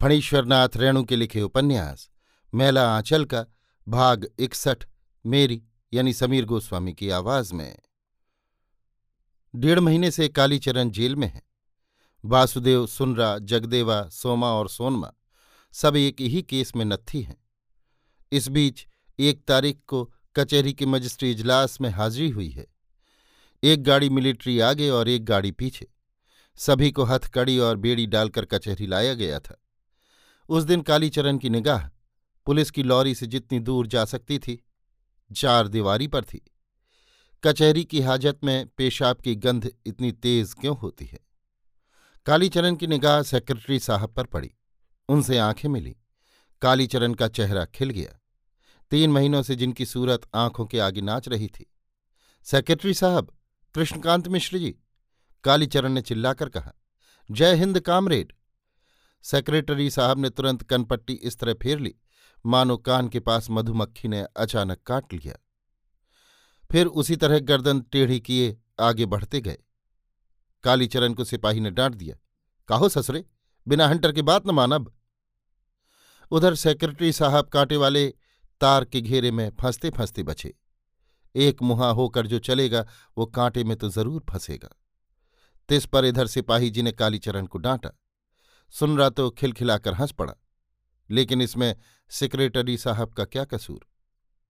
फणीश्वरनाथ रेणु के लिखे उपन्यास, मेला आंचल का, भाग इकसठ, मेरी, यानी समीर गोस्वामी की आवाज़ में। डेढ़ महीने से कालीचरण जेल में है। वासुदेव, सुनरा, जगदेवा, सोमा और सोनमा सब एक ही केस में नत्थी हैं। इस बीच एक तारीख को कचहरी के मजिस्ट्री इजलास में हाजिरी हुई है। एक गाड़ी मिलिट्री आगे और एक गाड़ी पीछे। सभी को हथकड़ी और बेड़ी डालकर कचहरी लाया गया था। उस दिन कालीचरण की निगाह पुलिस की लॉरी से जितनी दूर जा सकती थी, चार दीवारी पर थी। कचहरी की हाजत में पेशाब की गंध इतनी तेज क्यों होती है? कालीचरण की निगाह सेक्रेटरी साहब पर पड़ी। उनसे आँखें मिली। कालीचरण का चेहरा खिल गया। तीन महीनों से जिनकी सूरत आँखों के आगे नाच रही थी। सेक्रेटरी साहब, कृष्णकांत मिश्र जी, कालीचरण ने चिल्लाकर कहा, जय हिंद, कामरेड। सेक्रेटरी साहब ने तुरंत कनपट्टी इस तरह फेर ली। मानो कान के पास मधुमक्खी ने अचानक काट लिया। फिर उसी तरह गर्दन टेढ़ी किए आगे बढ़ते गए। कालीचरण को सिपाही ने डांट दिया, काहो ससरे, बिना हंटर की बात न मानब उधर सेक्रेटरी साहब कांटे वाले तार के घेरे में फंसते फंसते बचे। एक मुहा होकर जो चलेगा, वो कांटे में तो ज़रूर फंसेगा। तिस पर इधर सिपाही जी ने कालीचरण को डांटा। सुन रहा तो खिलखिलाकर हंस पड़ा। लेकिन इसमें सेक्रेटरी साहब का क्या कसूर?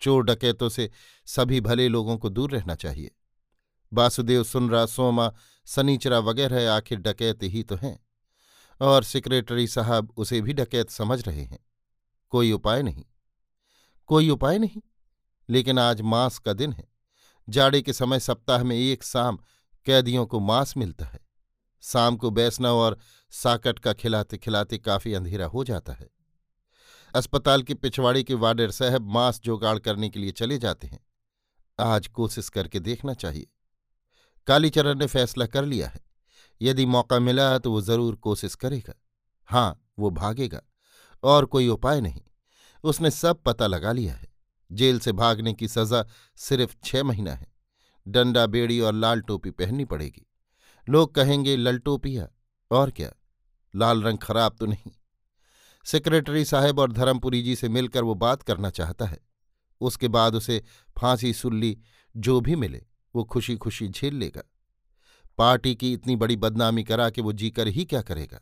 चोर डकैतों से सभी भले लोगों को दूर रहना चाहिए। वासुदेव सुनरा सोमा, सनीचरा वगैरह आखिर डकैत ही तो हैं। और सेक्रेटरी साहब उसे भी डकैत समझ रहे हैं। कोई उपाय नहीं। कोई उपाय नहीं। लेकिन आज मांस का दिन है। जाड़े के समय सप्ताह में एक शाम कैदियों को मांस मिलता है। शाम को बैसना और साकट का खिलाते खिलाते काफ़ी अंधेरा हो जाता है। अस्पताल के पिछवाड़े के वार्डर साहब मांस जोगाड़ करने के लिए चले जाते हैं। आज कोशिश करके देखना चाहिए। कालीचरण ने फैसला कर लिया है। यदि मौका मिला तो वो ज़रूर कोशिश करेगा। हाँ वो भागेगा। और कोई उपाय नहीं। उसने सब पता लगा लिया है। जेल से भागने की सजा सिर्फ़ छह महीना है। डंडा, बेड़ी और लाल टोपी पहननी पड़ेगी। लोग कहेंगे ललटोपिया और क्या? लाल रंग खराब तो नहीं। सेक्रेटरी साहब और धर्मपुरी जी से मिलकर वो बात करना चाहता है। उसके बाद उसे फांसी, सुल्ली, जो भी मिले, वो खुशी खुशी झेल लेगा। पार्टी की इतनी बड़ी बदनामी करा कि वो जीकर ही क्या करेगा?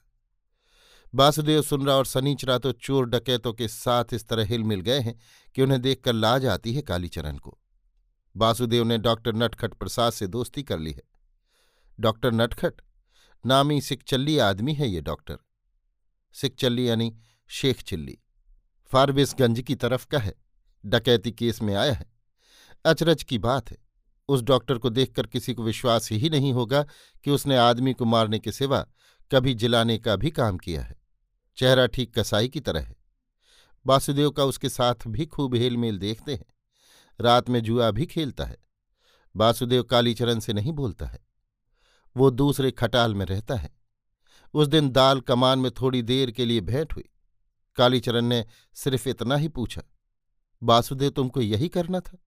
वासुदेव सुनरा और सनीचरा तो चोर डकैतों के साथ इस तरह हिल मिल गए हैं कि उन्हें देखकर लाज आती है कालीचरण को। वासुदेव ने डॉक्टर नटखट प्रसाद से दोस्ती कर ली है। डॉक्टर नटखट। नामी सिकचल्ली आदमी है ये डॉक्टर। सिकचल्ली यानी शेख चिल्ली। फारबिसगंज की तरफ़ का है। डकैती केस में आया है। अचरज की बात है। उस डॉक्टर को देखकर किसी को विश्वास ही नहीं होगा कि उसने आदमी को मारने के सिवा कभी जिलाने का भी काम किया है। चेहरा ठीक कसाई की तरह है। वासुदेव का उसके साथ भी खूब हेलमेल देखते हैं। रात में जुआ भी खेलता है। वासुदेव कालीचरण से नहीं बोलता है। वो दूसरे खटाल में रहता है। उस दिन दाल कमान में थोड़ी देर के लिए भेंट हुई। कालीचरण ने सिर्फ़ इतना ही पूछा वासुदेव तुमको यही करना था?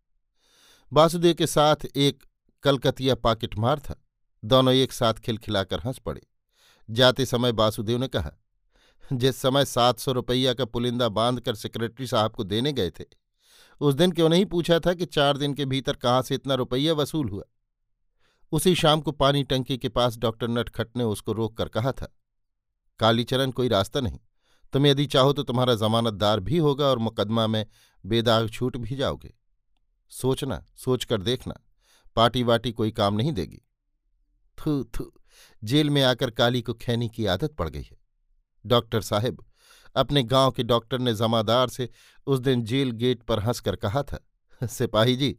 वासुदेव के साथ एक कलकतिया पाकिटमार था। दोनों एक साथ खिलखिलाकर हंस पड़े। जाते समय वासुदेव ने कहा, जिस समय सात सौ रुपया का पुलिंदा बांधकर सेक्रेटरी साहब को देने गए थे, उस दिन क्यों नहीं पूछा था कि चार दिन के भीतर कहाँ से इतना रुपया वसूल हुआ? उसी शाम को पानी टंकी के पास डॉक्टर नटखट ने उसको रोक कर कहा था, कालीचरण कोई रास्ता नहीं। तुम यदि चाहो तो तुम्हारा जमानतदार भी होगा और मुकदमा में बेदाग छूट भी जाओगे। सोचना सोच कर देखना। पार्टी वाटी कोई काम नहीं देगी। थू थू, जेल में आकर काली को खैनी की आदत पड़ गई है। डॉक्टर साहब, अपने गाँव के डॉक्टर ने जमादार से उस दिन जेल गेट पर हंसकर कहा था, सिपाही जी,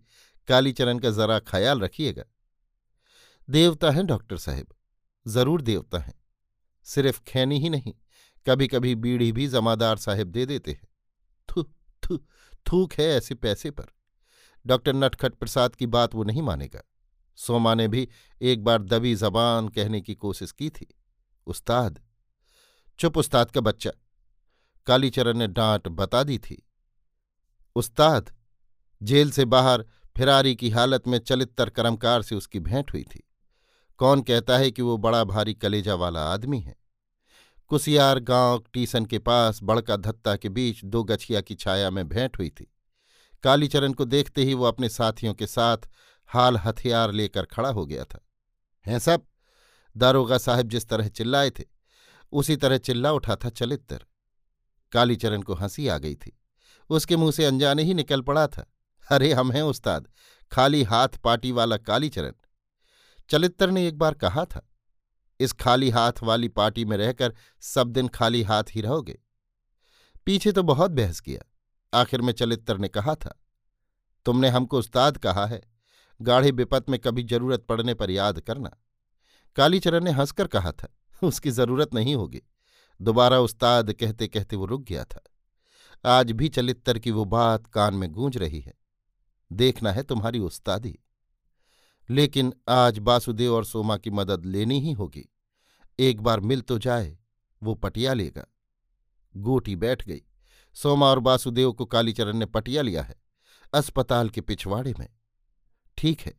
कालीचरण का जरा ख्याल रखिएगा। देवता हैं डॉक्टर साहब, ज़रूर देवता हैं। सिर्फ़ खैनी ही नहीं कभी कभी बीड़ी भी जमादार साहब दे देते हैं। थू थू, थूक है ऐसे पैसे पर। डॉक्टर नटखट प्रसाद की बात वो नहीं मानेगा। सोमा ने भी एक बार दबी जबान कहने की कोशिश की थी। उस्ताद, चुप उस्ताद का बच्चा। कालीचरण ने डांट बता दी थी। उस्ताद, जेल से बाहर फिरारी की हालत में चलित्तर कर्मकार से उसकी भेंट हुई थी। कौन कहता है कि वो बड़ा भारी कलेजा वाला आदमी है? कुसियार गाँव टीसन के पास बड़का धत्ता के बीच दो गछिया की छाया में भेंट हुई थी। कालीचरण को देखते ही वो अपने साथियों के साथ हाल हथियार लेकर खड़ा हो गया था। हैं सब? दारोगा साहब जिस तरह चिल्लाए थे, उसी तरह चिल्ला उठा था चलित्र कालीचरण को हँसी आ गई थी। उसके मुँह से अनजाने ही निकल पड़ा था। अरे हम हैं उस्ताद, खाली हाथ पाटी वाला कालीचरण। चलित्र ने एक बार कहा था, इस खाली हाथ वाली पार्टी में रहकर सब दिन खाली हाथ ही रहोगे। पीछे तो बहुत बहस किया, आखिर में चलित्र ने कहा था, तुमने हमको उस्ताद कहा है, गाढ़ी विपत में कभी ज़रूरत पड़ने पर याद करना। कालीचरण ने हंसकर कहा था, उसकी ज़रूरत नहीं होगी, दोबारा उस्ताद कहते कहते वो रुक गया था। आज भी चलित्र की वो बात कान में गूंज रही है, देखना है तुम्हारी उस्तादी। लेकिन आज बासुदेव और सोमा की मदद लेनी ही होगी। एक बार मिल तो जाए, वो पटिया लेगा। गोटी बैठ गई। सोमा और बासुदेव को कालीचरण ने पटिया लिया है, अस्पताल के पिछवाड़े में। ठीक है,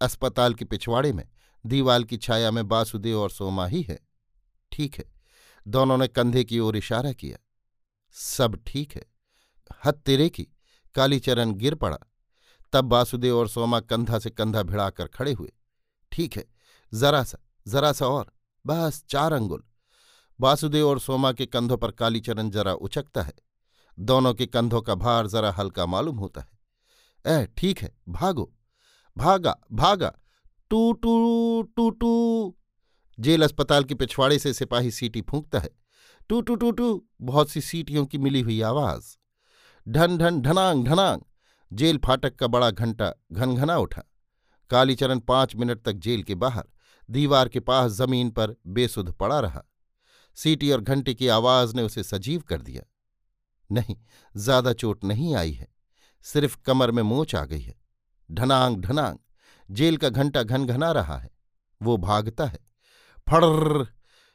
अस्पताल के पिछवाड़े में। दीवाल की छाया में बासुदेव और सोमा ही है। ठीक है, दोनों ने कंधे की ओर इशारा किया। सब ठीक है हद तेरे की। कालीचरण गिर पड़ा। तब वासुदेव और सोमा कंधा से कंधा भिड़ाकर खड़े हुए। ठीक है जरा सा जरा सा और, बस चार अंगुल। वासुदेव और सोमा के कंधों पर कालीचरण जरा उचकता है। दोनों के कंधों का भार जरा हल्का मालूम होता है। ए, ठीक है, भागो। भागा भागा। टू टू टू टू। जेल अस्पताल के पिछवाड़े से सिपाही सीटी फूंकता है। टू टू टू टू। बहुत सी सीटियों की मिली हुई आवाज़। ढन ढन, ढनांग ढनांग। जेल फाटक का बड़ा घंटा घनघना उठा। कालीचरण पाँच मिनट तक जेल के बाहर, दीवार के पास ज़मीन पर बेसुध पड़ा रहा। सीटी और घंटे की आवाज़ ने उसे सजीव कर दिया। नहीं, ज़्यादा चोट नहीं आई है। सिर्फ़ कमर में मोच आ गई है। ढनांग ढनांग, जेल का घंटा घनघना रहा है। वो भागता है। फड़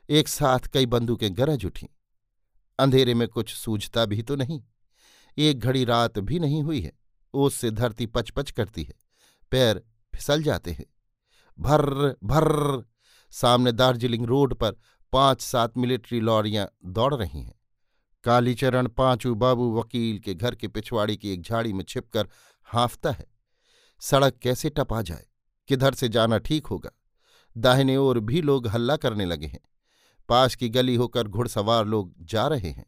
एक साथ कई बंदूकें गरज उठी। अंधेरे में कुछ सूझता भी तो नहीं। एक घड़ी रात भी नहीं हुई है। ओस से धरती पचपच करती है, पैर फिसल जाते हैं। भर्र भर्र सामने दार्जिलिंग रोड पर पाँच सात मिलिट्री लॉरियाँ दौड़ रही हैं। कालीचरण पांचू बाबू वकील के घर के पिछवाड़ी की एक झाड़ी में छिपकर हाँफता है, सड़क कैसे टपा जाए, किधर से जाना ठीक होगा? दाहिने ओर भी लोग हल्ला करने लगे हैं, पास की गली होकर घुड़सवार लोग जा रहे हैं।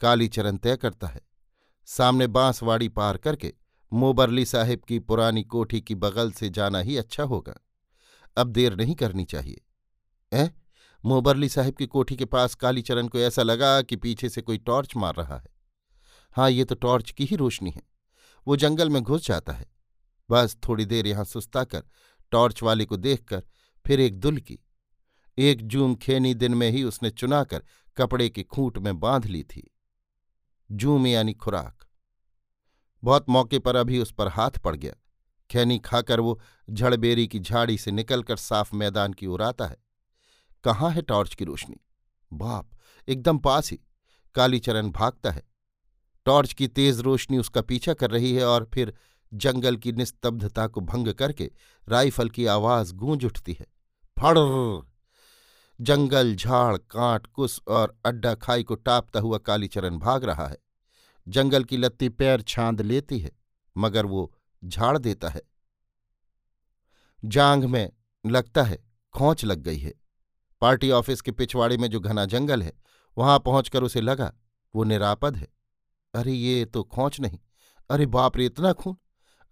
कालीचरण तय करता है। सामने बांसवाड़ी पार करके मोबरली साहिब की पुरानी कोठी की बगल से जाना ही अच्छा होगा। अब देर नहीं करनी चाहिए। ए मोबरली साहिब की कोठी के पास कालीचरण को ऐसा लगा कि पीछे से कोई टॉर्च मार रहा है। हाँ ये तो टॉर्च की ही रोशनी है। वो जंगल में घुस जाता है। बस थोड़ी देर यहाँ सुस्ता कर, टॉर्च वाले को देखकर फिर एक दुल की। एक जूम खेनी दिन में ही उसने चुनाकर कपड़े की खूंट में बाँध ली थी। जूम यानी खुराक। बहुत मौके पर अभी उस पर हाथ पड़ गया। खैनी खाकर वो झड़बेरी की झाड़ी से निकलकर साफ़ मैदान की ओर आता है। कहाँ है टॉर्च की रोशनी? बाप, एकदम पास ही। कालीचरण भागता है। टॉर्च की तेज रोशनी उसका पीछा कर रही है और फिर जंगल की निस्तब्धता को भंग करके राइफल की आवाज़ गूंज उठती है। फड़ जंगल, झाड़, कांट, कुस और अड्डा खाई को टापता हुआ कालीचरण भाग रहा है। जंगल की लत्ती पैर छांद लेती है, मगर वो झाड़ देता है। जांग में लगता है, खोच लग गई है। पार्टी ऑफ़िस के पिछवाड़े में जो घना जंगल है, वहाँ पहुंचकर उसे लगा, वो निरापद है। अरे, ये तो खोच नहीं। अरे, बाप रे, इतना खून।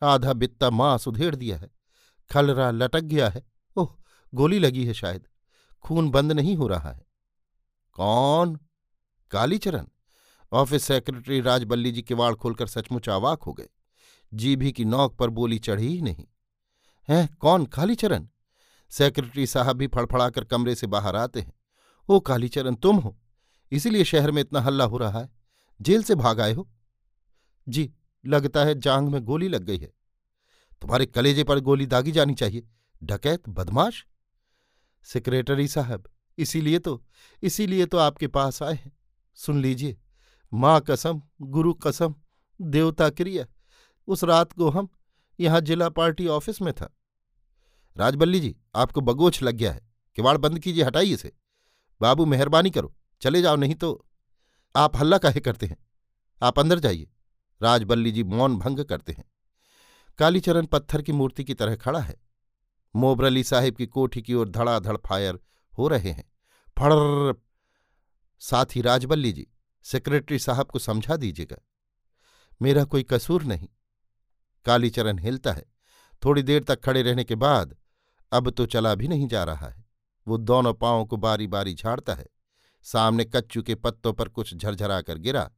आधा बित्ता मांस उधेड़ दिया है। खलरा लटक गया है। ओह, गोली लगी है शायद। खून बंद नहीं हो रहा है। कौन? कालीचरण। ऑफ़िस सेक्रेटरी राजबल्ली जी किवाड़ खोलकर सचमुच आवाक हो गए। जीभी की नौक पर बोली चढ़ी ही नहीं। हैं, कौन कालीचरण? सेक्रेटरी साहब भी फड़फड़ाकर कमरे से बाहर आते हैं। ओ कालीचरण, तुम हो। इसीलिए शहर में इतना हल्ला हो रहा है। जेल से भाग आए हो। जी, लगता है जांग में गोली लग गई है। तुम्हारे कलेजे पर गोली दागी जानी चाहिए। डकैत? बदमाश? सेक्रेटरी साहब, इसीलिए तो इसीलिए तो आपके पास आए हैं। सुन लीजिए, माँ कसम, गुरु कसम, देवता क्रिया, उस रात को हम यहाँ जिला पार्टी ऑफ़िस में था। राजबल्ली जी, आपको बगोच लग गया है, किवाड़ बंद कीजिए, हटाइए इसे। बाबू, मेहरबानी करो, चले जाओ, नहीं तो आप हल्ला काहे करते हैं? आप अंदर जाइए, राजबल्ली जी मौन भंग करते हैं। कालीचरण पत्थर की मूर्ति की तरह खड़ा है। मोबरली साहिब की कोठी की ओर धड़ाधड़ फायर हो रहे हैं। फड़ साथ ही राजबल्ली जी, सेक्रेटरी साहब को समझा दीजिएगा। मेरा कोई कसूर नहीं। कालीचरण हिलता है। थोड़ी देर तक खड़े रहने के बाद अब तो चला भी नहीं जा रहा है। वो दोनों पांवों को बारी बारी झाड़ता है। सामने कच्चू के पत्तों पर कुछ झरझरा कर गिरा।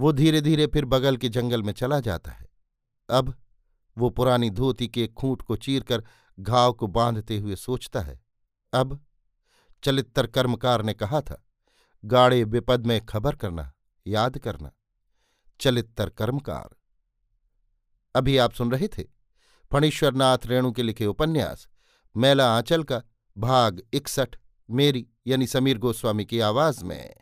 वो धीरे धीरे फिर बगल के जंगल में चला जाता है। अब वो पुरानी धोती के खूंट को चीरकर घाव को बांधते हुए सोचता है। अब चलित्तर कर्मकार ने कहा था, गाड़े विपद में खबर करना, याद करना। चलित्तर कर्मकार अभी आप सुन रहे थे फणीश्वरनाथ रेणु के लिखे उपन्यास, मैला आंचल का भाग इकसठ, मेरी यानी समीर गोस्वामी की आवाज़ में।